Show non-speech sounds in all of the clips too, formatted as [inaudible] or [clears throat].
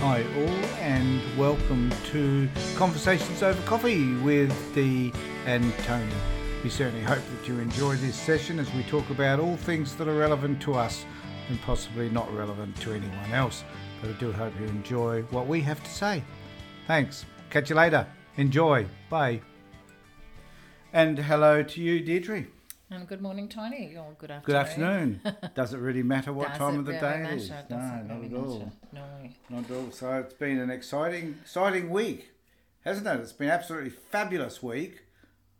Hi, all, and welcome to Conversations Over Coffee with Dee and Tony. We certainly hope that you enjoy this session as we talk about all things that are relevant to us and possibly not relevant to anyone else. But I do hope you enjoy what we have to say. Thanks. Catch you later. Enjoy. Bye. And hello to you, Deirdre. And good morning, Tony. Or good afternoon. Good afternoon. [laughs] Does it really matter what Does time of the really day matter? it is? Does No, it not at all. No. Not at all. So it's been an exciting, exciting week, hasn't it? It's been absolutely fabulous week.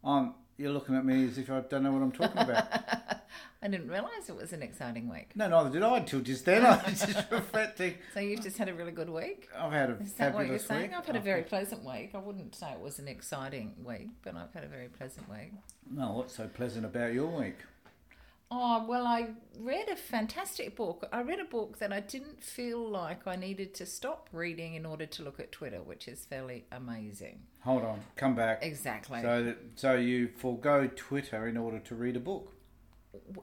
Um, you're looking at me as if I don't know what I'm talking about. [laughs] I didn't realise it was an exciting week. no, neither did I until just then. I was [laughs] just reflecting. So you've just had a really good week? I've had a Is that what you're saying? week. I've had a very pleasant week. I wouldn't say it was an exciting week, but I've had a very pleasant week. No, what's so pleasant about your week? Oh, well, I read a fantastic book. I read a book that I didn't feel like I needed to stop reading in order to look at Twitter, which is fairly amazing. Hold on, come back. Exactly. So, that, so you forego Twitter in order to read a book.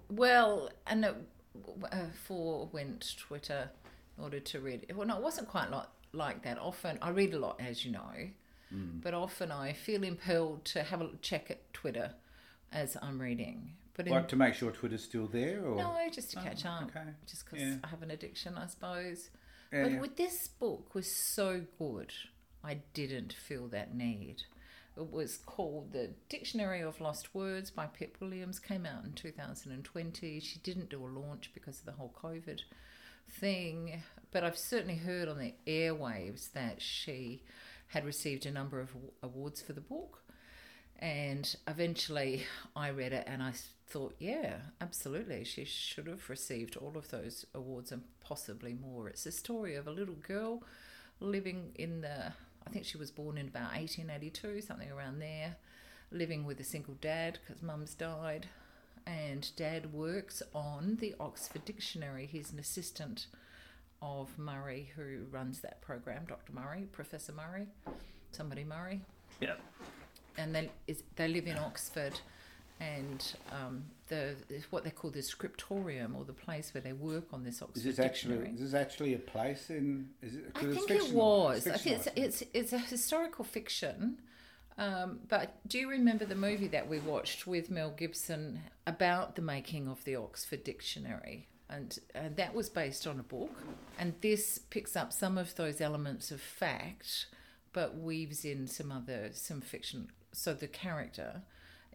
Well, and it, uh, forewent Twitter in order to read. Well, no, it wasn't quite like, like that. Often, I read a lot, as you know, but often I feel impelled to have a check at Twitter as I'm reading. But in, Like to make sure Twitter's still there, or no, just to catch up, okay. just because Yeah. I have an addiction, I suppose. Yeah, but yeah. with this book was so good, I didn't feel that need. It was called The Dictionary of Lost Words by Pip Williams. Came out in 2020. She didn't do a launch because of the whole COVID thing, but I've certainly heard on the airwaves that she had received a number of awards for the book. And eventually I read it and I thought, yeah, absolutely. She should have received all of those awards and possibly more. It's a story of a little girl living in the, I think she was born in about 1882, something around there, living with a single dad because mum's died. And dad works on the Oxford Dictionary. He's an assistant of Murray, who runs that program, Dr. Murray, Professor Murray, somebody Murray Yep. and they is they live in Oxford, and um, the what they call the scriptorium or the place where they work on this Oxford Is this actually dictionary. is this actually a place in? Is it? I think it was. I think it's, it's it's a historical fiction. Um, but do you remember the movie that we watched with Mel Gibson about the making of the Oxford Dictionary? And, and that was based on a book. And this picks up some of those elements of fact, but weaves in some other some fiction. So the character,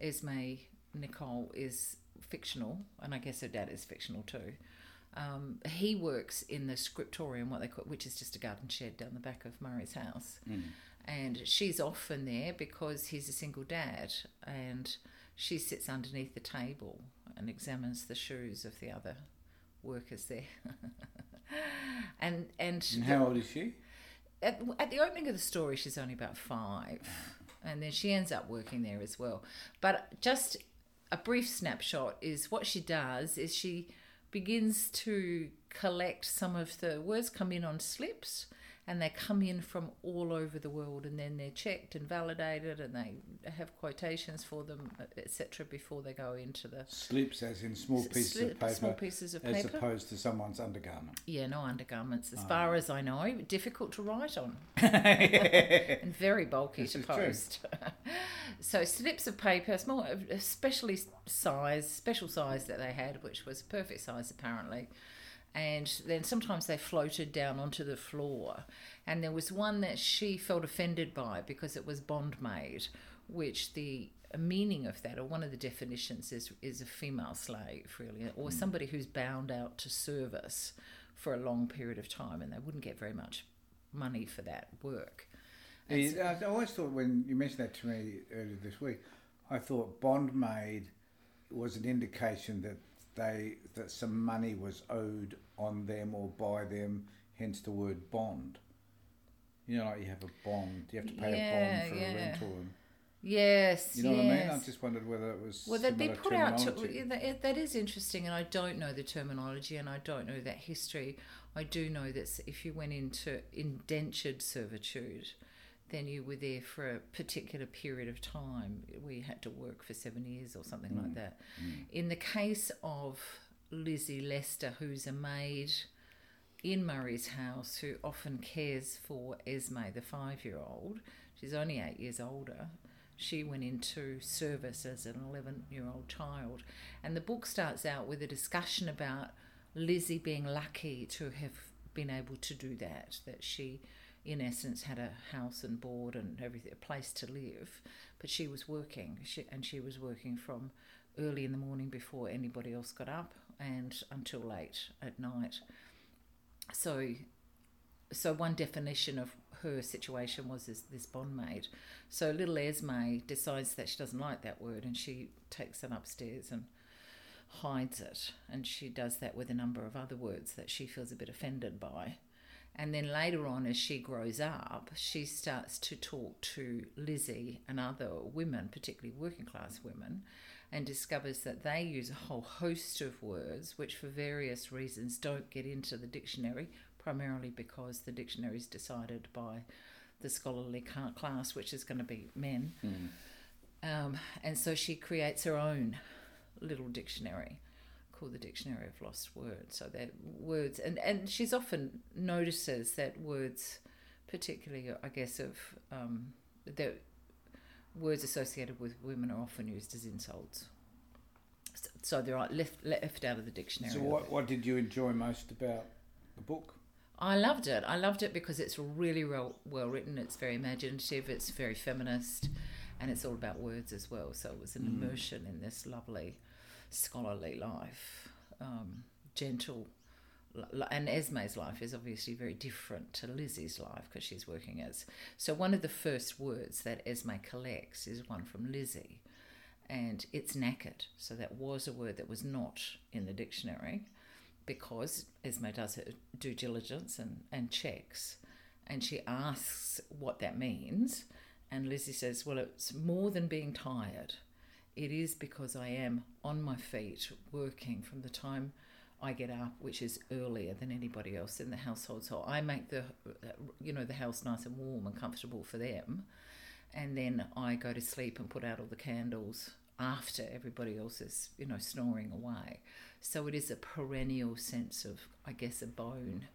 is Esme Nicoll, is fictional, and I guess her dad is fictional too. Um, he works in the scriptorium, what they call, which is just a garden shed down the back of Murray's house, and she's often there because he's a single dad, and she sits underneath the table and examines the shoes of the other workers there. [laughs] and and And how old is she? at, at the opening of the story, she's only about five, and then she ends up working there as well. But just a brief snapshot is what she does is she begins to collect some of the words come in on slips and they come in from all over the world and then they're checked and validated and they have quotations for them etc before they go into the Slips, as in small pieces slip- of paper, small pieces of as paper. opposed to someone's undergarment. yeah no undergarments as Oh. far as i know difficult to write on [laughs] and very bulky This to post. [laughs] so slips of paper, small, especially size, special size that they had, which was perfect size apparently. And then sometimes they floated down onto the floor. And there was one that she felt offended by because it was bondmaid, which the meaning of that, or one of the definitions, is is a female slave, really, or hmm. somebody who's bound out to service for a long period of time, and they wouldn't get very much money for that work. Yeah, I always thought when you mentioned that to me earlier this week, I thought bondmaid was an indication that they that some money was owed on them or by them, hence the word bond. You know, like you have a bond, you have to pay a bond for yeah. a rental. And, Yes, you know what I mean? I just wondered whether it was Well, they'd be put out to. That, that is interesting, and I don't know the terminology, and I don't know that history. I do know that if you went into indentured servitude, then you were there for a particular period of time. We had to work for seven years or something Mm. like that. In the case of Lizzie Lester, who's a maid in Murray's house who often cares for Esme, the five year old. She's only eight years older. She went into service as an 11 year old child. And the book starts out with a discussion about Lizzie being lucky to have been able to do that, that she, in essence, had a house and board and everything, a place to live, but she was working, she, and she was working from early in the morning before anybody else got up and until late at night. So, so one definition of her situation was this, this bondmaid. So little Esme decides that she doesn't like that word, and she takes it upstairs and hides it. And she does that with a number of other words that she feels a bit offended by. And then later on, as she grows up, she starts to talk to Lizzie and other women, particularly working class women, and discovers that they use a whole host of words which, for various reasons, don't get into the dictionary, primarily because the dictionary is decided by the scholarly class, which is going to be men. Mm. Um, and so she creates her own little dictionary called the Dictionary of Lost Words. So that words, and, and she's often notices that words, particularly, I guess, of um, that words associated with women are often used as insults. So, so they're left left out of the dictionary. So, what, what did you enjoy most about the book? I loved it. I loved it because it's really well, well written. It's very imaginative. It's very feminist, and it's all about words as well. So it was an Mm. immersion in this lovely scholarly life, um, gentle. And Esme's life is obviously very different to Lizzie's life because she's working as. So one of the first words that Esme collects is one from Lizzie, and it's knackered. So that was a word that was not in the dictionary because Esme does her due diligence and, and checks, and she asks what that means. And Lizzie says, Well, it's more than being tired. It is because I am on my feet working from the time I get up, which is earlier than anybody else in the household. So I make the, uh, you know, the house nice and warm and comfortable for them, and then I go to sleep and put out all the candles after everybody else is, you know, snoring away. So it is a perennial sense of, I guess, a bone,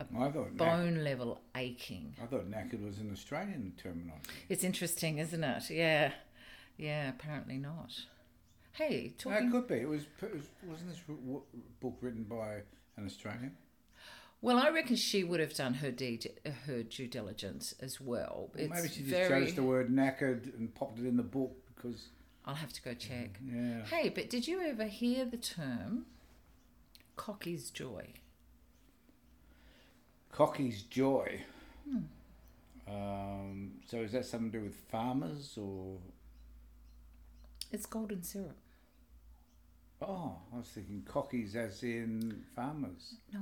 I thought knack- bone level aching. I thought knackered was an Australian terminology. It's interesting, isn't it? Yeah, yeah. Apparently not. Hey, No, it could be. It was. It was wasn't this w- book written by an Australian? Well, I reckon she would have done her de- her due diligence as well. It's maybe she just very. chose the word knackered and popped it in the book because. I'll have to go check. Yeah. Hey, but did you ever hear the term cocky's joy? Cocky's joy. Hmm. Um, so is that something to do with farmers or? It's golden syrup. Oh, I was thinking cockies as in farmers. No,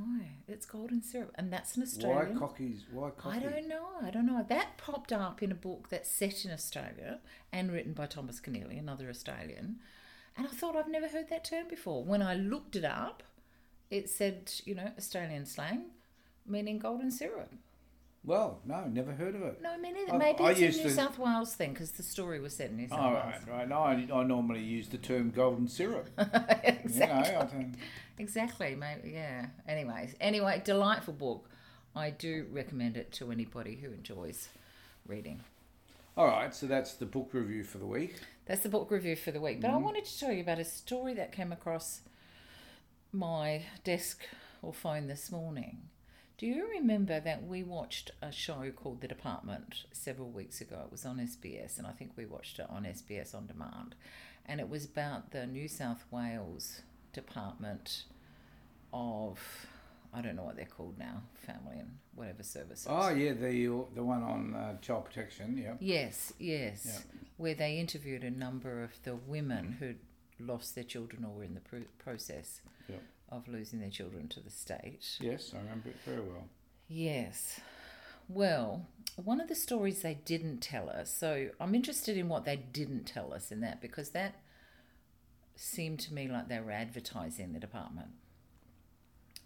it's golden syrup, and that's an Australian. Why cockies? Why cocky? I don't know. I don't know. That popped up in a book that's set in Australia and written by Thomas Keneally, another Australian. And I thought I've never heard that term before. When I looked it up, it said, you know, Australian slang, meaning golden syrup. Well, no, never heard of it. No, I mean, I- maybe I it's a New to- South Wales thing because the story was set in New South All Wales. right, right. No, I, I normally use the term golden syrup. [laughs] exactly. You know, don't- Exactly, maybe, yeah. Anyways, anyway, delightful book. I do recommend it to anybody who enjoys reading. All right, so that's the book review for the week. That's the book review for the week. But I mm. wanted to tell you about a story that came across my desk or phone this morning. Do you remember that we watched a show called The Department several weeks ago? It was on SBS, and I think we watched it on SBS On Demand. And it was about the New South Wales Department of, I don't know what they're called now, Family and whatever services. Oh yeah, the the one on uh, child protection. Yeah. Yes, yes. Where they interviewed a number of the women who'd lost their children or were in the pro- process Yeah. Of losing their children to the state. Yes, I remember it very well. Yes. Well, one of the stories they didn't tell us, so I'm interested in what they didn't tell us in that because that seemed to me like they were advertising the department.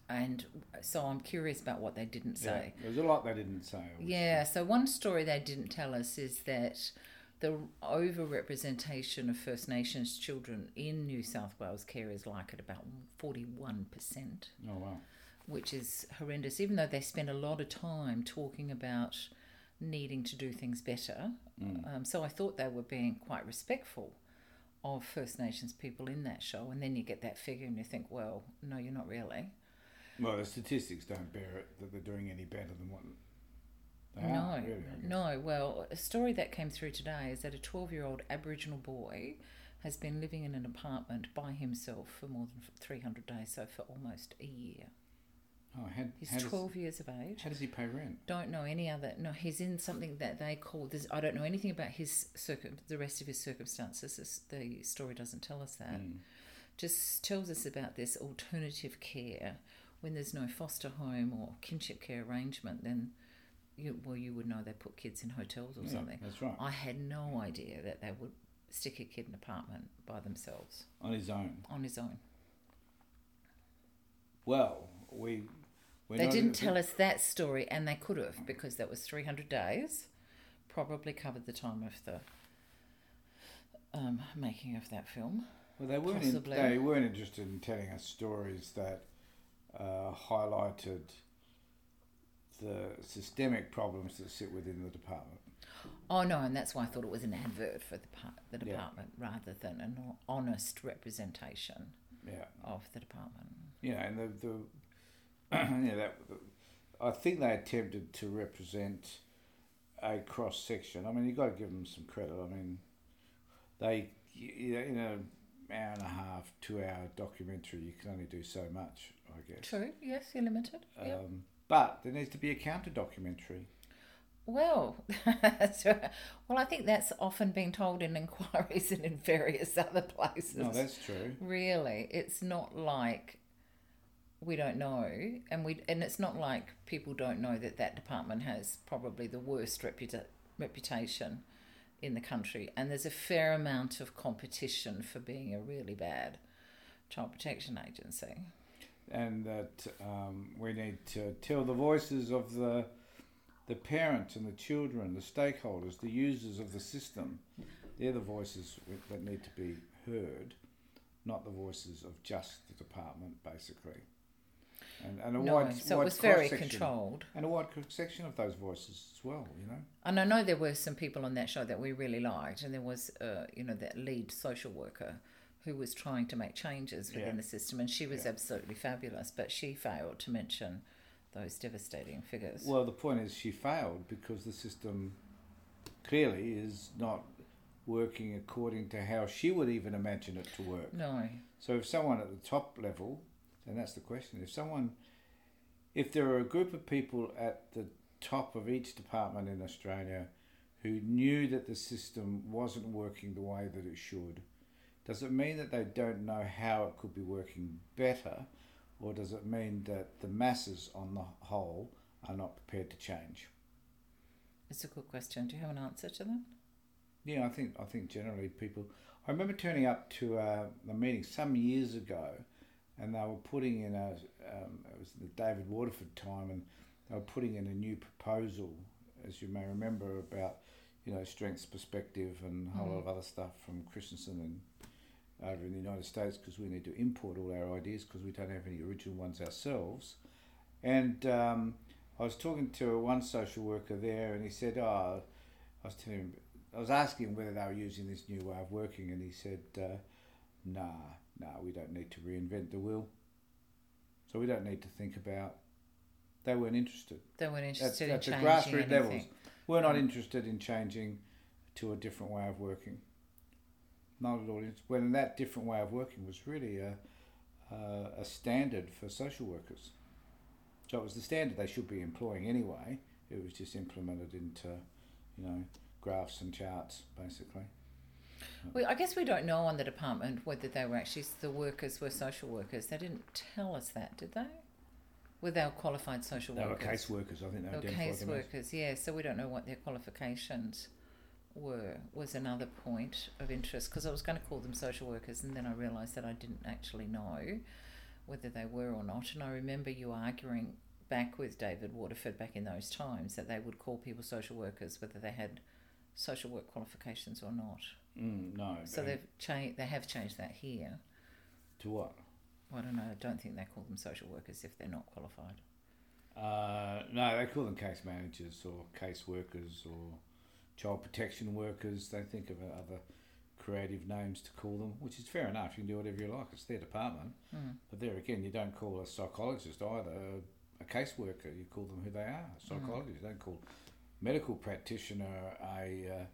And so I'm curious about what they didn't say. Yeah, there's a lot they didn't say. Yeah, so one story they didn't tell us is that the overrepresentation of First Nations children in New South Wales care is like at about 41%, Oh wow. which is horrendous. Even though they spend a lot of time talking about needing to do things better, um, so I thought they were being quite respectful of First Nations people in that show. And then you get that figure, and you think, well, no, you're not really. Well, the statistics don't bear it that they're doing any better than what no. Really, no. Well, a story that came through today is that a 12 year old Aboriginal boy has been living in an apartment by himself for more than 300 days, so for almost a year. Oh, how, He's how does, 12 years of age. how does he pay rent? Don't know any other. No, he's in something that they call. There's, I don't know anything about his circum, the rest of his circumstances. This, the story doesn't tell us that. Mm. Just tells us about this alternative care when there's no foster home or kinship care arrangement. Then, you, well, you would know they put kids in hotels or Yeah, something. that's right. I had no idea that they would stick a kid in an apartment by themselves On his own. on his own. Well, we. They didn't tell us that story, and they could have because that was 300 days. Probably covered the time of the um, making of that film. Well, they weren't. In, they weren't interested in telling us stories that uh, highlighted the systemic problems that sit within the department. Oh no, and that's why I thought it was an advert for the the Yeah. department rather than an honest representation Yeah. of the department. Yeah, and the, the [clears throat] know, that I think they attempted to represent a cross section. I mean, you got to give them some credit. I mean, they you know, in an hour and a half, two hour documentary, you can only do so much, I guess. True. Yes, you're limited. yeah. Um, but there needs to be a counter documentary. Well, [laughs] well, I think that's often been told in [laughs] inquiries and in various other places. No, that's true. really it's not like we don't know and we and it's not like people don't know that that department has probably the worst reputa- reputation in the country and there's a fair amount of competition for being a really bad child protection agency and that um, we need to tell the voices of the the parents and the children, the stakeholders, the users of the system. They're the voices that need to be heard, not the voices of just the department, basically. And, and a no wide, so it wide was very controlled And a wide section of those voices as well, you know. and i know there were some people on that show that we really liked and there was uh, you know that lead social worker who was trying to make changes within Yeah. the system and she was Yeah. absolutely fabulous but she failed to mention those devastating figures Well, the point is she failed because the system clearly is not working according to how she would even imagine it to work. no So if someone at the top level, and that's the question, if someone, if there are a group of people at the top of each department in Australia who knew that the system wasn't working the way that it should, does it mean that they don't know how it could be working better, or does it mean that the masses on the whole are not prepared to change? It's a good question. Do you have an answer to that? Yeah, I think I think generally people. I remember turning up to a, a meeting some years ago, and they were putting in a. Um, it was the David Waterford time, and they were putting in a new proposal, as you may remember, about you know strengths perspective and a whole lot of other stuff from Christensen and over in the United States because we need to import all our ideas because we don't have any original ones ourselves. And um, I was talking to one social worker there, and he said, "Oh, I was telling him, I was asking him whether they were using this new way of working, and he said, uh, "Nah, nah, we don't need to reinvent the wheel. So we don't need to think about." They weren't interested. They weren't At, interested at the in grassroots changing levels, anything. we're not interested in changing to a different way of working. Not at all. It's when that different way of working was really a, a, a standard for social workers. So it was the standard they should be employing anyway. It was just implemented into, you know, graphs and charts basically. Well, I guess we don't know on the department whether they were actually the workers were social workers. They didn't tell us that, did they? Were they qualified social workers? They were workers. case workers, I think they They were identified case workers, yeah. So we don't know what their qualifications were. Was another point of interest because I was going to call them social workers, and then I realised that I didn't actually know whether they were or not. And I remember you arguing back with David Waterford back in those times that they would call people social workers whether they had social work qualifications or not. Mm, no. So they've changed. They have changed that here. to what? I don't know. I don't think they call them social workers if they're not qualified. Uh, no, they call them case managers or case workers or child protection workers. They think of other creative names to call them, which is fair enough. You can do whatever you like. It's their department. Mm. But there again, you don't call a psychologist either a caseworker. You call them who they are, a psychologist. You don't call medical practitioner a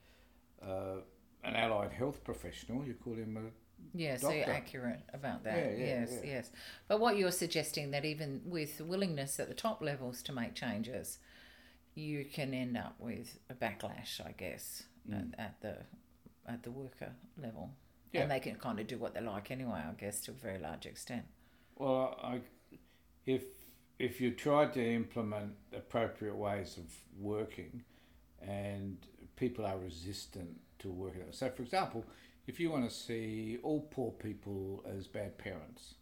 uh, uh, an allied health professional. You call him a Yeah, so you're Doctor. accurate about that. Yeah, yeah, yes, yeah. yes. But what you're suggesting that even with willingness at the top levels to make changes, you can end up with a backlash, I guess, Mm. at, at the at the worker level. Yeah. And they can kind of do what they like anyway, I guess, to a very large extent. Well, I, if if you tried to implement appropriate ways of working, and people are resistant to working, so for example, if you want to see all poor people as bad parents,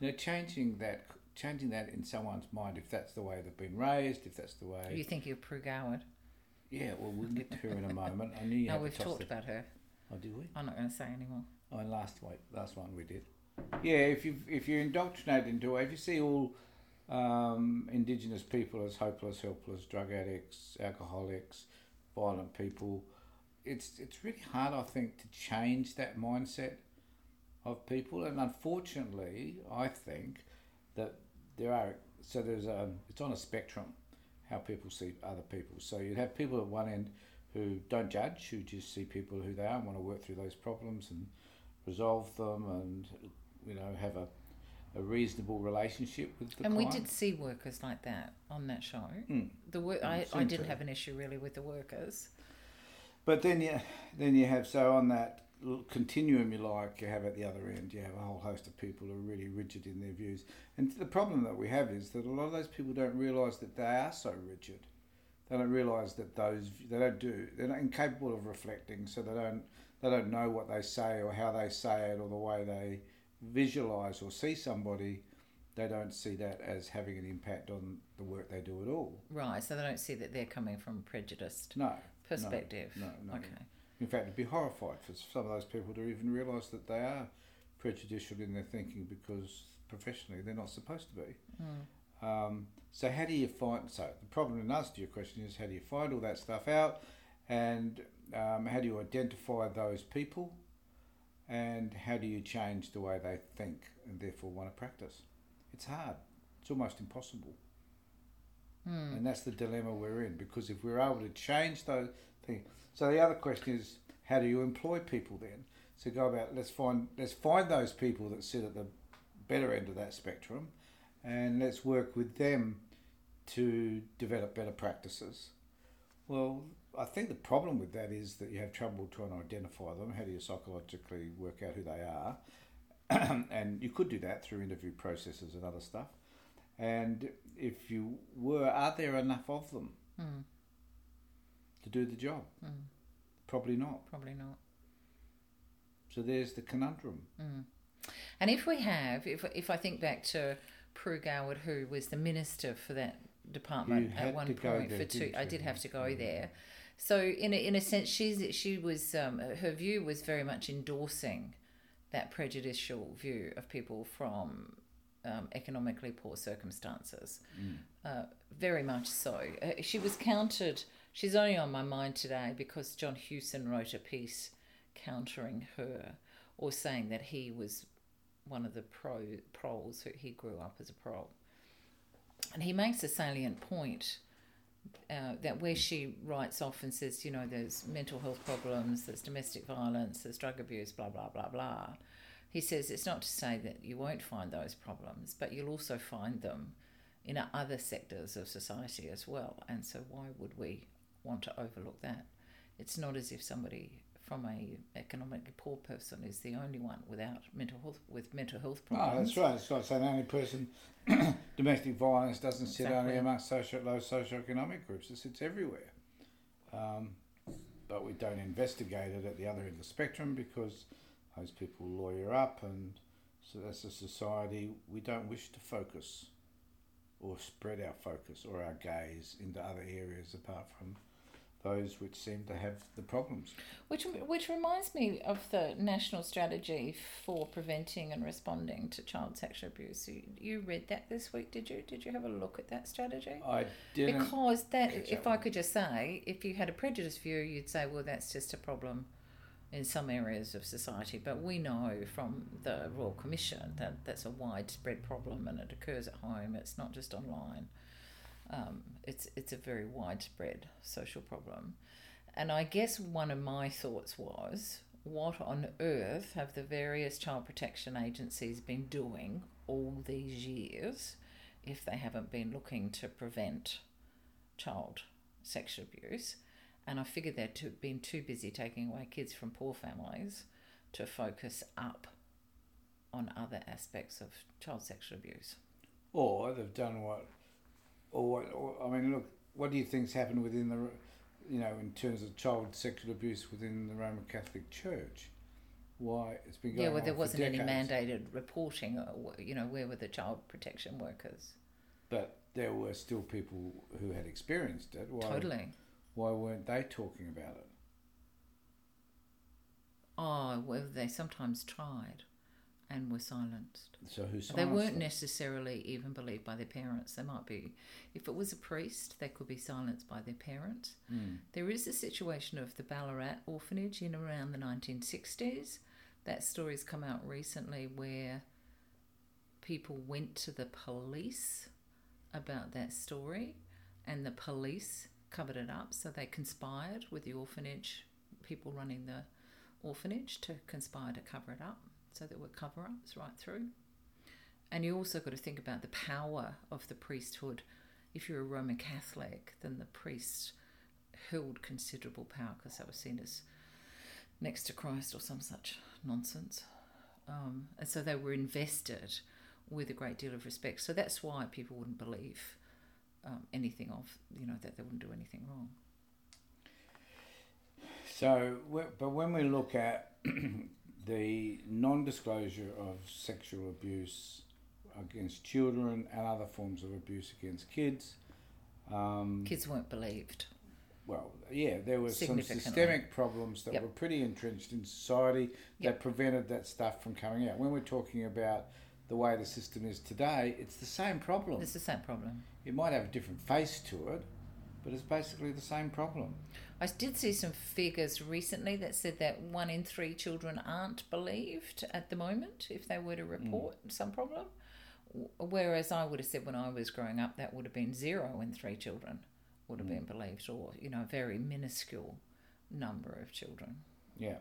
you know, changing that changing that in someone's mind, if that's the way they've been raised, if that's the way, You think you're Pru Goward? yeah. Well, we'll get to her in a moment. I knew you no, had to we've talked the- about her. Oh, did we? I'm not going to say anymore. Oh, and last week, last one we did. Yeah, if you if you're indoctrinated into it, if you see all um, Indigenous people as hopeless, helpless, drug addicts, alcoholics, violent people, it's it's really hard, I think, to change that mindset of people. And unfortunately, I think that there are so there's a it's on a spectrum how people see other people. So you'd have people at one end who don't judge, who just see people who they are and want to work through those problems and resolve them and you know have a, a reasonable relationship with the and we did see workers like that on that show. Mm. The work, I, I didn't to. have an issue really with the workers. But then you then you have so on that continuum you like you have at the other end you have a whole host of people who are really rigid in their views and the problem that we have is that a lot of those people don't realise that they are so rigid they don't realise that those they don't do they're not incapable of reflecting so they don't they don't know what they say or how they say it or the way they visualise or see somebody they don't see that as having an impact on the work they do at all Right, so they don't see that they're coming from a prejudiced no perspective. no, no. Okay. In fact, I'd be horrified for some of those people to even realise that they are prejudicial in their thinking because professionally they're not supposed to be. Mm. Um, so how do you find? So the problem in answer to your question is how do you find all that stuff out, and um, how do you identify those people, and how do you change the way they think and therefore want to practice? It's hard. It's almost impossible. Mm. And that's the dilemma we're in because if we're able to change those things. So the other question is, how do you employ people then? So go about let's find let's find those people that sit at the better end of that spectrum, and let's work with them to develop better practices. Well, I think the problem with that is that you have trouble trying to identify them. How do you psychologically work out who they are? [clears throat] and you could do that through interview processes and other stuff. And if you were, are there enough of them Mm. to do the job? Mm. Probably not. Probably not. So there's the conundrum. Mm. And if we have, if if I think back to Pru Goward, who was the minister for that department at one point there, for two, I did have to go Mm. there. So in a, in a sense, she's she was um, her view was very much endorsing that prejudicial view of people from um, economically poor circumstances. Uh, very much so. Uh, she was countered. She's only on my mind today because John Hewson wrote a piece countering her or saying that he was one of the pro proles who he grew up as a prole. And he makes a salient point uh, that where she writes off and says, you know, there's mental health problems, there's domestic violence, there's drug abuse, blah, blah, blah, blah. He says it's not to say that you won't find those problems, but you'll also find them in other sectors of society as well. And so, why would we want to overlook that? It's not as if somebody from a economically poor person is the only one without mental health with mental health problems. Oh, that's right. It's not saying the only person [clears throat] domestic violence doesn't sit only amongst socio low socioeconomic groups. It sits everywhere. Um, but we don't investigate it at the other end of the spectrum because those people lawyer up, and so as a society, we don't wish to focus or spread our focus or our gaze into other areas apart from those which seem to have the problems. Which which reminds me of the national strategy for preventing and responding to child sexual abuse. You, you read that this week, did you? Did you have a look at that strategy? I didn't. Because that, if I could just say, if you had a prejudiced view, you'd say, well, that's just a problem in some areas of society. But we know from the Royal Commission that that's a widespread problem and it occurs at home. It's not just online. Um, it's it's a very widespread social problem, and I guess one of my thoughts was, what on earth have the various child protection agencies been doing all these years, if they haven't been looking to prevent child sexual abuse? And I figured they'd too, been too busy taking away kids from poor families to focus up on other aspects of child sexual abuse. Or they've done what, or what, or, I mean, look, what do you think's happened within the, you know, in terms of child sexual abuse within the Roman Catholic Church? Why it's been going Yeah, well, there wasn't any mandated reporting. uh, You know, where were the child protection workers? But there were still people who had experienced it. Why, Totally. Why weren't they talking about it? Oh, well, they sometimes tried and were silenced. So who They weren't them? necessarily even believed by their parents. They might be, if it was a priest, they could be silenced by their parents. Mm. There is a situation of the Ballarat orphanage in around the 1960s. That story's come out recently where people went to the police about that story and the police covered it up. So they conspired with the orphanage, people running the orphanage, to conspire to cover it up. So there were cover ups right through. And you also got to think about the power of the priesthood. If you're a Roman Catholic, then the priests held considerable power because they were seen as next to Christ or some such nonsense. Um, and so they were invested with a great deal of respect. So that's why people wouldn't believe um, anything of, you know, that they wouldn't do anything wrong. So, but when we look at [clears throat] the non-disclosure of sexual abuse against children and other forms of abuse against kids, um, Kids weren't believed. well, yeah, there were some systemic problems that Yep. were pretty entrenched in society that Yep. prevented that stuff from coming out. When we're talking about the way the system is today, it's the same problem. It's the same problem. It might have a different face to it, but it's basically the same problem. I did see some figures recently that said that one in three children aren't believed at the moment if they were to hmm. report some problem. Whereas I would have said when I was growing up that would have been zero in three children would have hmm. been believed, or you know, a very minuscule number of children. Yeah,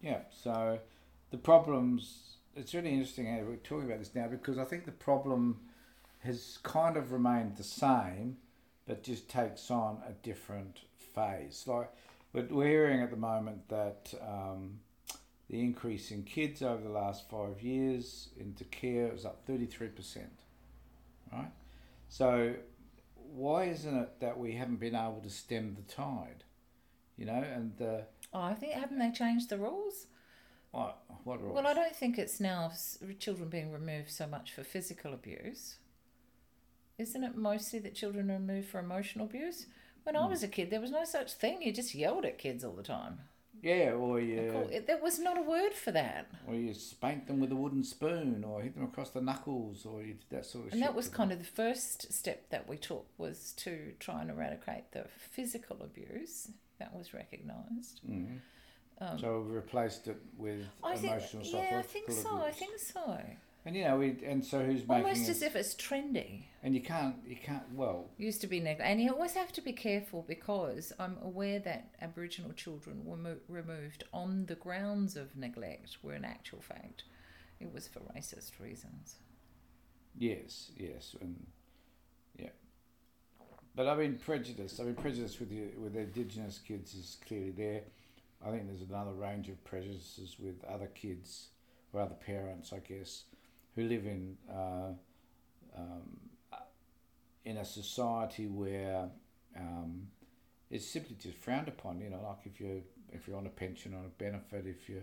yeah. So the problems. It's really interesting how we're talking about this now because I think the problem has kind of remained the same, but just takes on a different phase. Like, we're hearing at the moment that um, the increase in kids over the last five years into care is up thirty three percent. Right. So why isn't it that we haven't been able to stem the tide? You know, and uh, Oh, I think haven't they changed the rules? What what rules? Well, I don't think it's now children being removed so much for physical abuse. Isn't it mostly that children are removed for emotional abuse? When I hmm. was a kid, there was no such thing. You just yelled at kids all the time. Yeah, or you, call- it- There was not a word for that. or you spanked them with a wooden spoon, or hit them across the knuckles, or you did that sort of And that was kind of the first step that we took was to try and eradicate the physical abuse that was recognised. them. Um, so we've replaced it with I think, emotional yeah, I think so. I think so. And you know, we and so who's making it Almost it? as if it's trendy. and you can't, you can't. Well, used to be neg- and you always have to be careful because I'm aware that Aboriginal children were mo- removed on the grounds of neglect, where in actual fact it was for racist reasons. yes, yes, and yeah. But I mean, prejudice. I mean, prejudice with the with Indigenous kids is clearly there. I think there's another range of prejudices with other kids or other parents, I guess, who live in uh, um, in a society where um, it's simply just frowned upon. You know, like if you if you're on a pension or a benefit, if you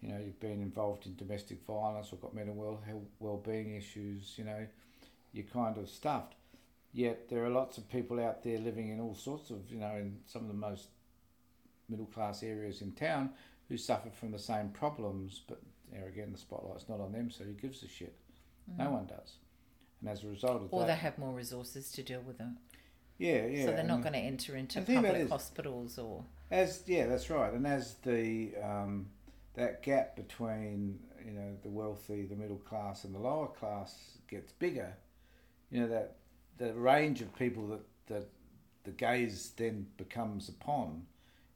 you know you've been involved in domestic violence or got mental well well being issues, you know, you're kind of stuffed. Yet there are lots of people out there living in all sorts of, you know, in some of the most middle class areas in town who suffer from the same problems. But there again, the spotlight's not on them, so who gives a shit? No one does. And as a result of Mm. Or that, they have more resources to deal with it. yeah, yeah. so they're not going to enter into and the thing about it public is- hospitals or. As yeah, that's right. And as the um, that gap between you know the wealthy, the middle class, and the lower class gets bigger, you know that the range of people that that the gaze then becomes upon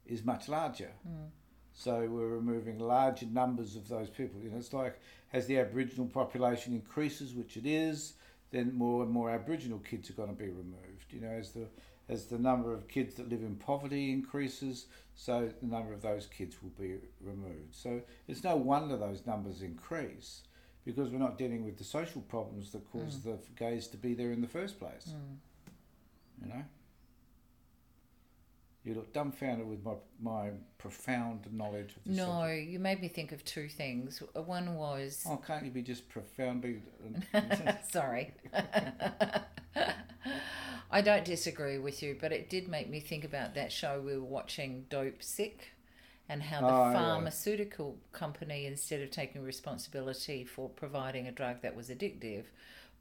is much larger. So we're removing larger numbers of those people. You know, it's like as the Aboriginal population increases, which it is, then more and more Aboriginal kids are going to be removed. You know, as the as the number of kids that live in poverty increases, so the number of those kids will be removed. So it's no wonder those numbers increase because we're not dealing with the social problems that cause mm. the gaze to be there in the first place. You know. You look dumbfounded with my my profound knowledge of the No, subject. you made me think of two things. Uh, one was. Oh, can't you be just profoundly? [laughs] Sorry. [laughs] I don't disagree with you, but it did make me think about that show we were watching, Dopesick, and how the Oh, yeah. pharmaceutical company, instead of taking responsibility for providing a drug that was addictive,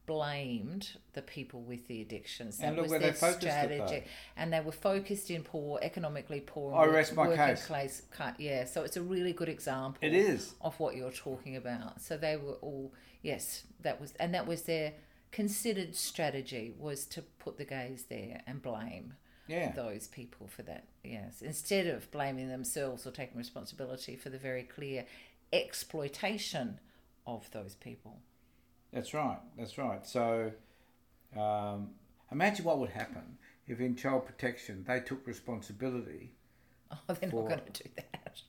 blamed the people with the addictions. That And look was where they their strategy. And they were focused in poor, economically poor, I rest my case. class. Yeah, so it's a really good example it is. of what you're talking about. So they were all yes, that was and that was their considered strategy was to put the gaze there and blame Yeah. those people for that. Yes, instead of blaming themselves or taking responsibility for the very clear exploitation of those people. That's right. That's right. So, um, imagine what would happen if in child protection they took responsibility. Oh, [laughs] they're For- not going to do that.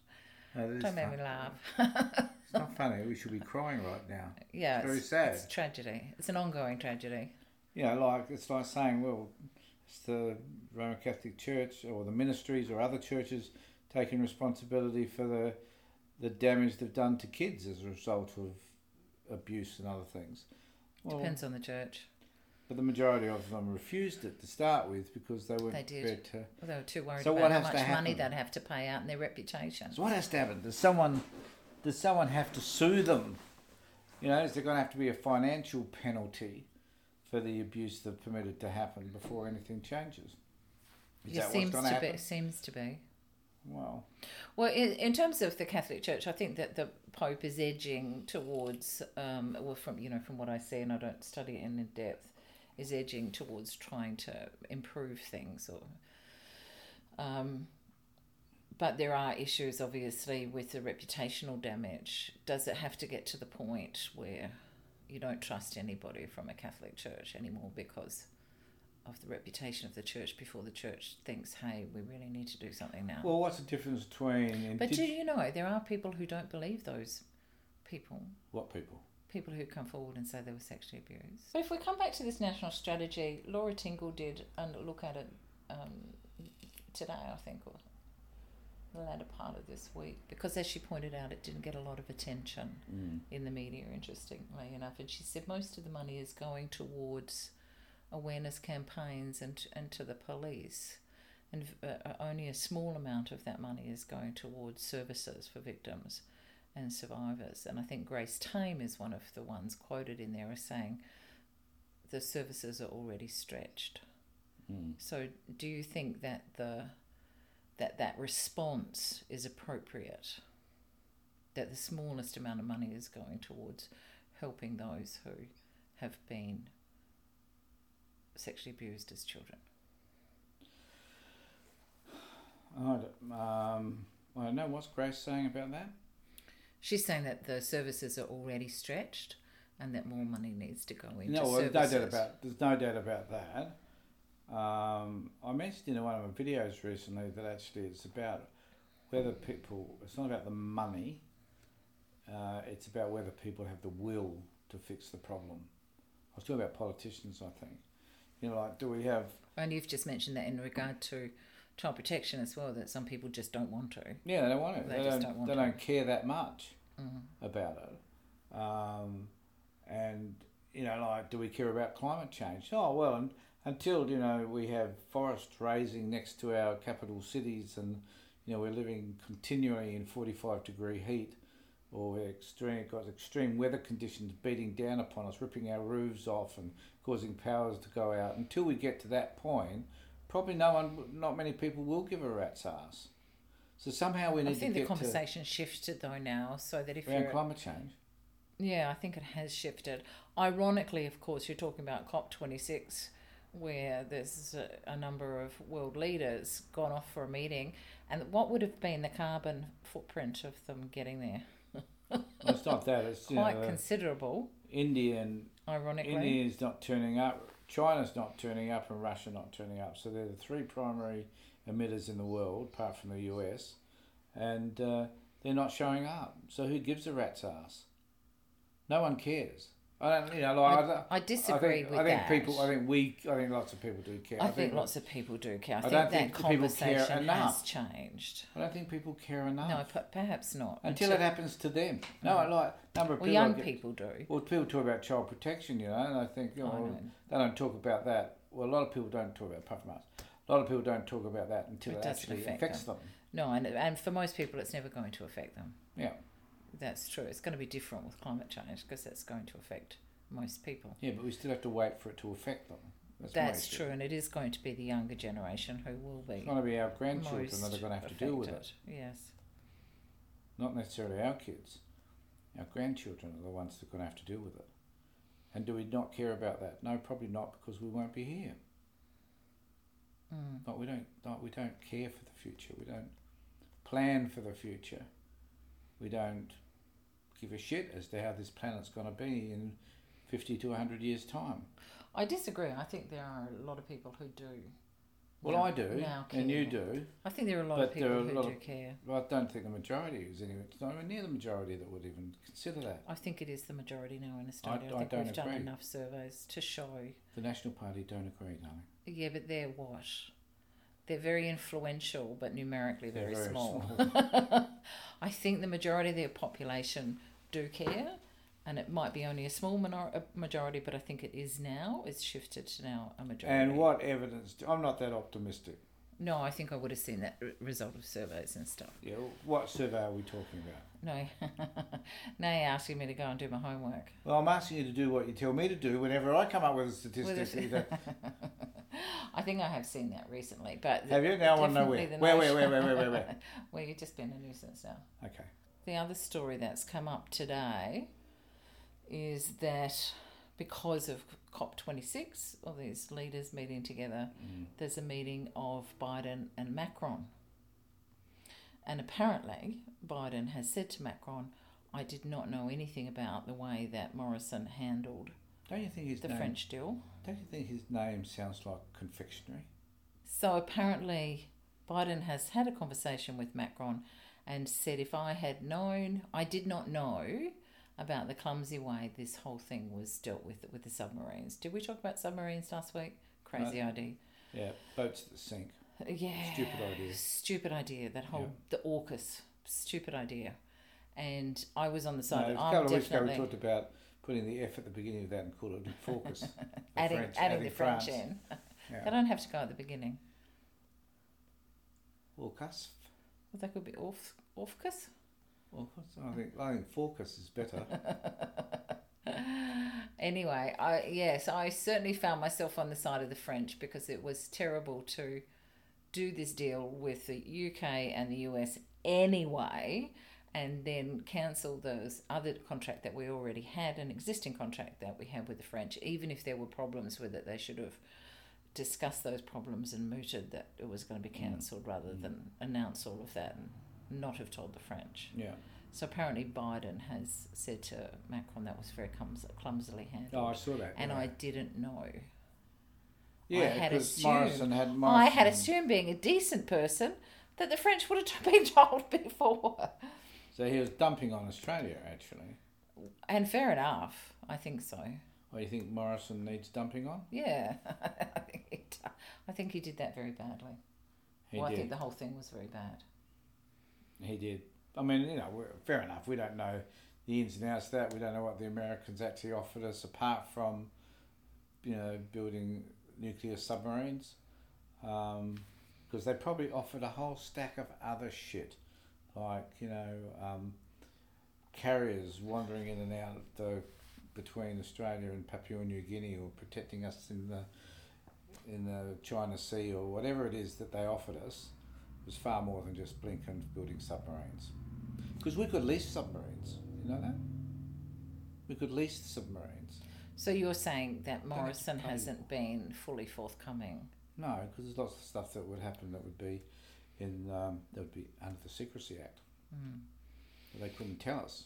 No, that Don't make me laugh. It's not [laughs] funny. We should be crying right now. yeah, it's Very it's, sad. It's tragedy. It's an ongoing tragedy. You know, like it's like saying, well, it's the Roman Catholic Church or the ministries or other churches taking responsibility for the the damage they've done to kids as a result of abuse and other things. Well, Depends on the church. but the majority of them refused it to start with because they weren't They did. prepared to. Well, they were too worried So about what how much money they'd have to pay out and their reputation. So what has to happen? Does someone does someone have to sue them? You know, is there going to have to be a financial penalty for the abuse they've permitted to happen before anything changes? Is It seems to to be. Seems to be. Well, Well, in, in terms of the Catholic Church, I think that the Pope is edging towards, um, well, from you know, from what I see, and I don't study it in depth, is edging towards trying to improve things. Or, um, but there are issues, obviously, with the reputational damage. Does it have to get to the point where you don't trust anybody from a Catholic Church anymore because? Of the reputation of the church before the church thinks, hey, we really need to do something now. well, what's the difference between But do you know there are people who don't believe those people? what people? People who come forward and say they were sexually abused. So if we come back to this national strategy, Laura Tingle did a look at it um, today, I think, or the latter part of this week, because as she pointed out, it didn't get a lot of attention Mm. in the media, interestingly enough. And she said most of the money is going towards awareness campaigns and, and to the police. And uh, only a small amount of that money is going towards services for victims and survivors. And I think Grace Tame is one of the ones quoted in there as saying the services are already stretched. Mm. So do you think that the that that response is appropriate? That the smallest amount of money is going towards helping those who have been sexually abused as children. I don't, um, I don't know. What's Grace saying about that? She's saying that the services are already stretched and that more money needs to go into No, well, no doubt about. There's no doubt about that. Um, I mentioned in one of my videos recently that actually it's about whether people. It's not about the money. Uh, it's about whether people have the will to fix the problem. I was talking about politicians. I think. You know, like, do we have? And you've just mentioned that in regard to child protection as well, that some people just don't want to. Yeah, they don't want it. They They, just don't. don't want they to. don't care that much Mm. about it. Um, and you know, like, do we care about climate change? Oh well, and until you know we have forests raising next to our capital cities, and you know we're living continually in forty five degree heat, or extreme got extreme weather conditions beating down upon us, ripping our roofs off and causing powers to go out. Until we get to that point, probably no one, not many people will give a rat's ass. So somehow we need to. I think to the conversation shifted though now, so that if around climate change. Yeah, I think it has shifted. Ironically, of course, you're talking about COP26, where there's a number of world leaders gone off for a meeting, and what would have been the carbon footprint of them getting there? Well, it's not that. It's Quite know, considerable, India and ironically. India's not turning up, China's not turning up, and Russia not turning up. So they're the three primary emitters in the world, apart from the US, and uh, they're not showing up. So who gives a rat's ass? No one cares. I don't, you know, like, I, don't- I disagree I think, with I think that. people. I think we. I think lots of people do care. I think lots of people do care. I, I think don't that think people care conversation has changed. I don't think people care enough No, per- perhaps not. until it happens to them. No, I like number of Well, people. I young get- people do. Well, people talk about child protection, you know, and I think you I oh, know, they don't talk about that. Well, a lot of people don't talk about from us. A lot of people don't talk about that until It it, actually affect affects them. No, and, and for most people, it's never going to affect them. Yeah, That's true. It's going to be different with climate change because that's going to affect most people. yeah, but we still have to wait for it to affect them. That's, That's true, and it is going to be the younger generation who will be It's going to be our grandchildren that are going to have to deal with it. Yes. not necessarily our kids. Our grandchildren are the ones that are going to have to deal with it. And do we not care about that? No, probably not, because we won't be here. Mm. But we don't. Not, we don't care for the future. We don't plan for the future. We don't give a shit as to how this planet's going to be in fifty to hundred years' time. I disagree. I think there are a lot of people who do. Well, now- I do, now and you do. I think there are a lot of there people are a who lot do of- care. But I don't think the majority is anyway. It's near the majority that would even consider that. I think it is the majority now in Australia. I, I think don't we've done agree. enough surveys to show. The National Party don't agree, darling. Yeah, but they're what? They're very influential, but numerically very, very small. small. [laughs] I think the majority of their population do care, and it might be only a small minor- majority, but I think it is now. It's shifted to now a majority. And what evidence? Do, I'm not that optimistic. No, I think I would have seen that re- result of surveys and stuff. Yeah. What survey are we talking about? No, [laughs] now you're asking me to go and do my homework. Well, I'm asking you to do what you tell me to do whenever I come up with a statistic. With a- [laughs] I think I have seen that recently, but Have you? Now I want to know where. Where, where, where, where, where, where, where? Well, you've just been a nuisance now. Okay. The other story that's come up today is that because of COP26, all these leaders meeting together, Mm. there's a meeting of Biden and Macron. And apparently, Biden has said to Macron, I did not know anything about the way that Morrison handled Don't you think his the name? French deal. Don't you think his name sounds like confectionery? So apparently, Biden has had a conversation with Macron and said, if I had known, I did not know about the clumsy way this whole thing was dealt with with the submarines. Did we talk about submarines last week? Crazy idea. Yeah, boats that sink. Yeah. Stupid idea. Stupid idea. That whole Yeah. the AUKUS. Stupid idea. And I was on the No, side. a of, couple I'm of weeks ago we talked about putting the F at the beginning of that and call it focus. [laughs] The adding French- adding the French France. in. [laughs] They don't have to go at the beginning. Focus. Well, that could be off AUKUS. Focus. I think I think focus is better. [laughs] Anyway, I yes, I certainly found myself on the side of the French because it was terrible to do this deal with the UK and the US anyway, and then cancel those other contract that we already had, an existing contract that we had with the French. Even if there were problems with it, they should have discussed those problems and mooted that it was going to be mm. cancelled rather mm. than announce all of that and not have told the French. Yeah. So apparently Biden has said to Macron that was very clums- clumsily handled. Oh, I saw that. and yeah. I didn't know. yeah, had because assumed- Morrison had I had assumed, being a decent person, that the French would have [laughs] been told before. So he was dumping on Australia, actually. And fair enough. I think so. Or you think Morrison needs dumping on? Yeah, [laughs] I think he. d- I think he did that very badly. He well, I think the whole thing was very bad. He did. I mean, you know, we're, fair enough. We don't know the ins and outs of that. We don't know what the Americans actually offered us apart from, you know, building nuclear submarines because they probably offered a whole stack of other shit, like you know um, carriers wandering in and out of the between Australia and Papua New Guinea, or protecting us in the in the China Sea, or whatever it is that they offered us, was far more than just blinking building submarines. Because we could lease submarines, you know that. We could lease submarines. So you're saying that Morrison hasn't been fully forthcoming? No, because there's lots of stuff that would happen that would be in um, that would be under the Secrecy Act. Mm. They couldn't tell us.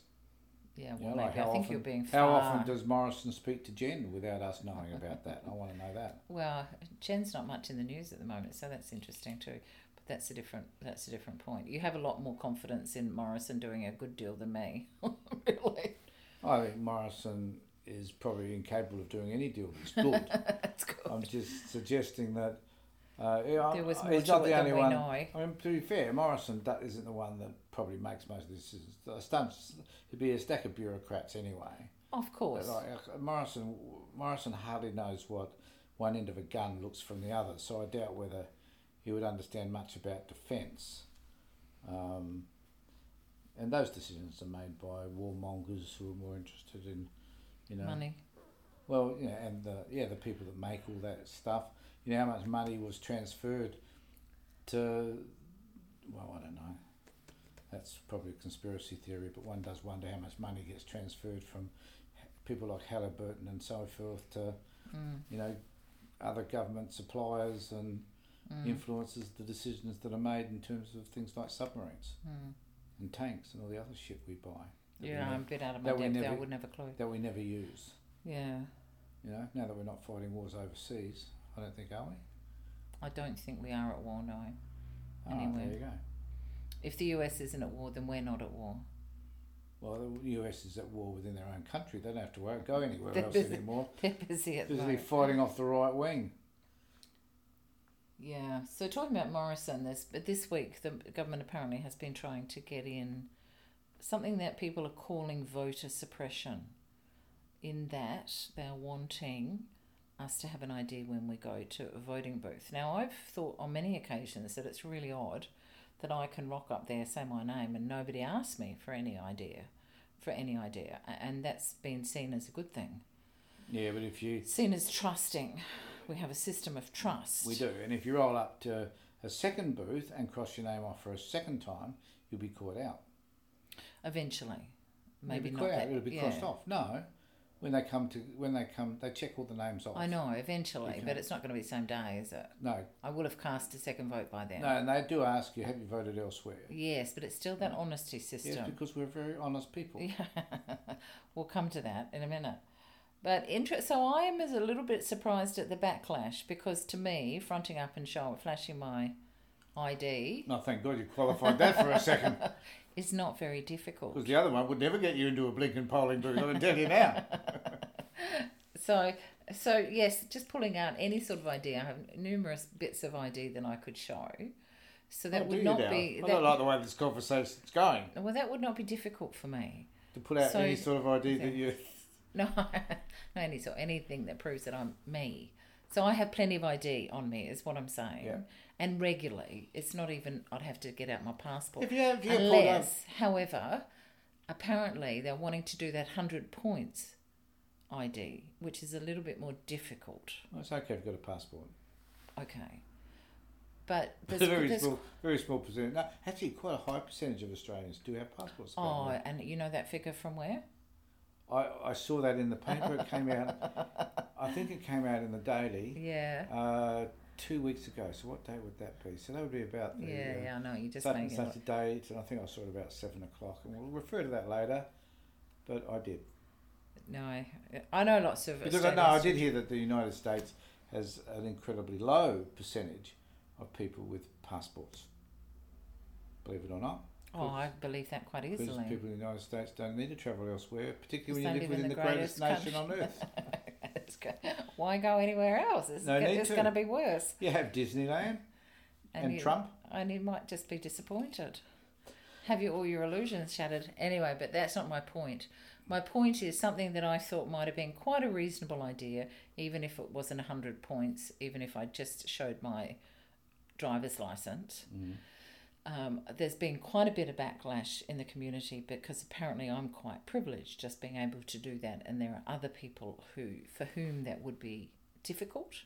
Yeah, You well, know, like maybe. I think often- you're being far... How often does Morrison speak to Jen without us knowing about that? I want to know that. Well, Jen's not much in the news at the moment, so that's interesting too. But that's a different that's a different point. You have a lot more confidence in Morrison doing a good deal than me, [laughs] really. I think Morrison is probably incapable of doing any deal that's good. [laughs] That's good. I'm just suggesting that. Uh, yeah, there was more he's not the only one. know. I mean, to be fair, Morrison that isn't the one that probably makes most of this. decisions. Stunts, it'd be a stack of bureaucrats anyway. Of course. like, uh, Morrison, Morrison hardly knows what one end of a gun looks from the other, so I doubt whether he would understand much about defence. Um, and those decisions are made by warmongers who are more interested in, you know, Money. well, you know, and the yeah the people that make all that stuff. You know how much money was transferred to, well, I don't know. That's probably a conspiracy theory, but one does wonder how much money gets transferred from people like Halliburton and so forth to, Mm, you know, other government suppliers and mm, influences the decisions that are made in terms of things like submarines mm. and tanks and all the other shit we buy. we Yeah, I'm a bit out of my depth there. I never- wouldn't have a clue. that we never use. Yeah, You know, now that we're not fighting wars overseas, I don't think are we. I don't think we are at war now. Oh, Anyway. there you go. If the US isn't at war, then we're not at war. Well, the US is at war within their own country. They don't have to go anywhere They're else busy. anymore. [laughs] They're busy at moment. fighting off the right wing. Yeah. So talking about Morrison, this but this week the government apparently has been trying to get in something that people are calling voter suppression. In that they're wanting us to have an ID when we go to a voting booth. Now I've thought on many occasions that it's really odd that I can rock up there, say my name, and nobody asks me for any idea, for any idea, and that's been seen as a good thing, Yeah, but if you seen as trusting. We have a system of trust. we do, and if you roll up to a second booth and cross your name off for a second time, you'll be caught out. Eventually, maybe be not caught out. that. It'll be yeah. crossed off. No, when they come to when they come, they check all the names off. I know, eventually, but it's not going to be the same day, is it? No, I will have cast a second vote by then. no, and they do ask you, have you voted elsewhere? Yes, but it's still that honesty system. Yes, because we're very honest people. Yeah, [laughs] we'll come to that in a minute. But inter- so I am a little bit surprised at the backlash because to me, fronting up and showing, flashing my ID No, thank God you qualified that for a second, [laughs] is not very difficult. because the other one would never get you into a blinking polling booth. I can tell you now. [laughs] So, so yes, just pulling out any sort of ID. I have numerous bits of ID that I could show. So that Oh, would not now? be. I don't like the way this conversation's going. well, that would not be difficult for me. To put out So- any sort of ID that you. [laughs] No, [laughs] no any sort anything that proves that I'm me. So I have plenty of ID on me, is what I'm saying. Yeah. And regularly, it's not even. I'd have to get out my passport. If you have, if you Unless, however, apparently they're wanting to do that hundred points ID, which is a little bit more difficult. well, it's okay if you've got a passport. Okay. But [laughs] there's, a very there's small, very small percentage. No, actually, quite a high percentage of Australians do have passports. oh, and you know that figure from where? I, I saw that in the paper. It came out. [laughs] I think it came out in the Daily Yeah. uh, two weeks ago. So what day would that be? So that would be about the Yeah, uh, yeah, I know. You just such and such a date, and I think I saw it about seven o'clock. And we'll refer to that later. But I did No, I, know lots of. because I know I did hear that the United States has an incredibly low percentage of people with passports. Believe it or not. Oh, I believe that quite Because easily. people in the United States don't need to travel elsewhere, particularly when you live live within the, the greatest, greatest nation on earth. Go- [laughs] Why go anywhere else? It's, No it's going to be worse. You have Disneyland and, you, Trump. And you might just be disappointed. Have you all your illusions shattered? Anyway, but that's not my point. My point is something that I thought might have been quite a reasonable idea, even if it wasn't 100 points, even if I just showed my driver's license. Mm. Um, there's been quite a bit of backlash in the community because apparently I'm quite privileged just being able to do that, and there are other people who for whom that would be difficult,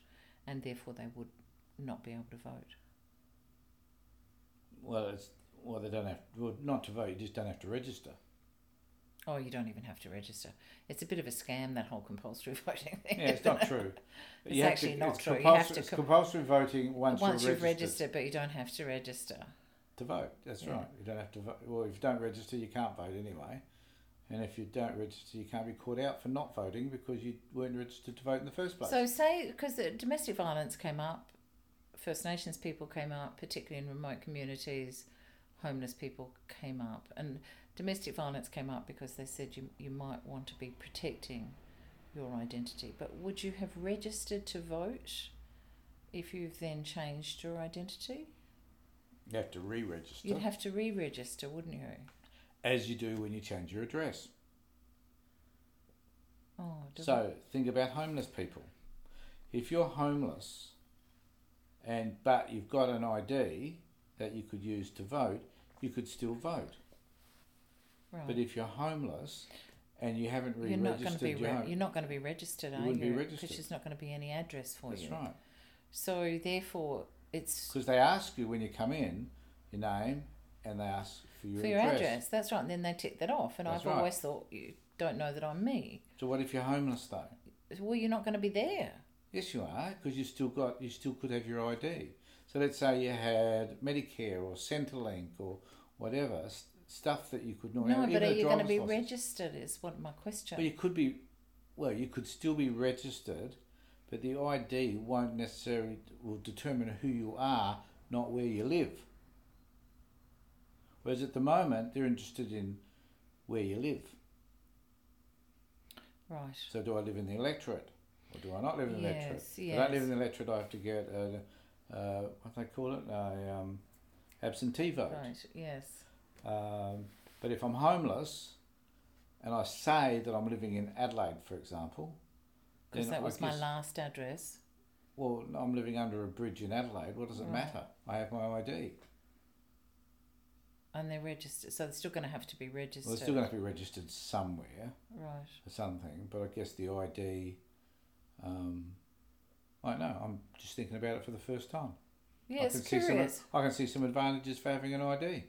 and therefore they would not be able to vote. Well, it's well they don't have well not to vote. You just don't have to register. Oh, you don't even have to register. It's a bit of a scam that whole compulsory [laughs] voting thing. Yeah, it's not true. It's actually to, not it's true. You Compulsory, have to it's compulsory voting once, Once you've registered registered, but you don't have to register. To vote. That's Yeah. right. You don't have to vote. Well, if you don't register, you can't vote anyway. And if you don't register, you can't be caught out for not voting because you weren't registered to vote in the first place. So, say because domestic violence came up, First Nations people came up, particularly in remote communities, homeless people came up, and domestic violence came up because they said you you might want to be protecting your identity. But would you have registered to vote if you've then changed your identity? You have to re-register, You'd have to re-register, wouldn't you? as you do when you change your address. Oh, So think about homeless people. If you're homeless, and but you've got an ID that you could use to vote, you could still vote. right. But if you're homeless and you haven't you're not going to re-registered be your re- you're not going to be registered, You are wouldn't be you? registered. Because there's not going to be any address for that's you. That's right. So therefore, it's Because they ask you when you come in your name, and they ask for your, for your address. address. That's right. And then they tick that off. And That's I've right. always thought you don't know that I'm me. So what if you're homeless though? Well, you're not going to be there. Yes, you are, because you still got you still could have your ID. So let's say you had Medicare or Centrelink or whatever s- stuff that you could not. No, but are you going to be license. registered? Is what my question. But you could be, well, you could still be registered, but the ID won't necessarily will determine who you are, not where you live. Whereas at the moment they're interested in where you live. right. So do I live in the electorate, or do I not live in the electorate? Yes, If I don't live in the electorate, I have to get a, uh, what they call it, a um, absentee vote. Right. Yes. Um, but if I'm homeless, and I say that I'm living in Adelaide, for example, Because that was my last address. Well, I'm living under a bridge in Adelaide. What does it Right. matter? I have my ID. And they're registered. So they're still going to have to be registered. Well, it's still going to have to be registered somewhere Right. for something, but I guess the ID. Um, I don't know. I'm just thinking about it for the first time. Yeah, I it's can see some. I can see some advantages for having an ID.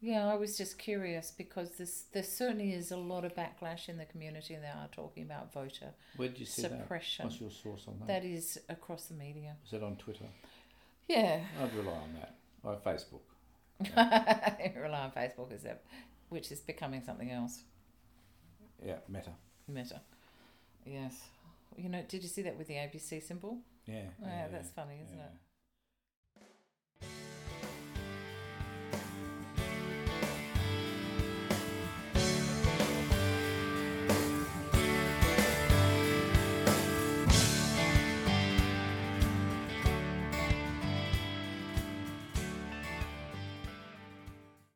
Yeah, I was just curious because this there certainly is a lot of backlash in the community, and they are talking about voter Where did you see that? suppression. What's your source on that? That is across the media. Is that on Twitter? Yeah, I'd rely on that. Or Facebook. [laughs] rely on Facebook is that, which is becoming something else. Yeah, Meta. Meta. Yes. You know, did you see that with the ABC symbol? Yeah. Yeah, that's funny, isn't it?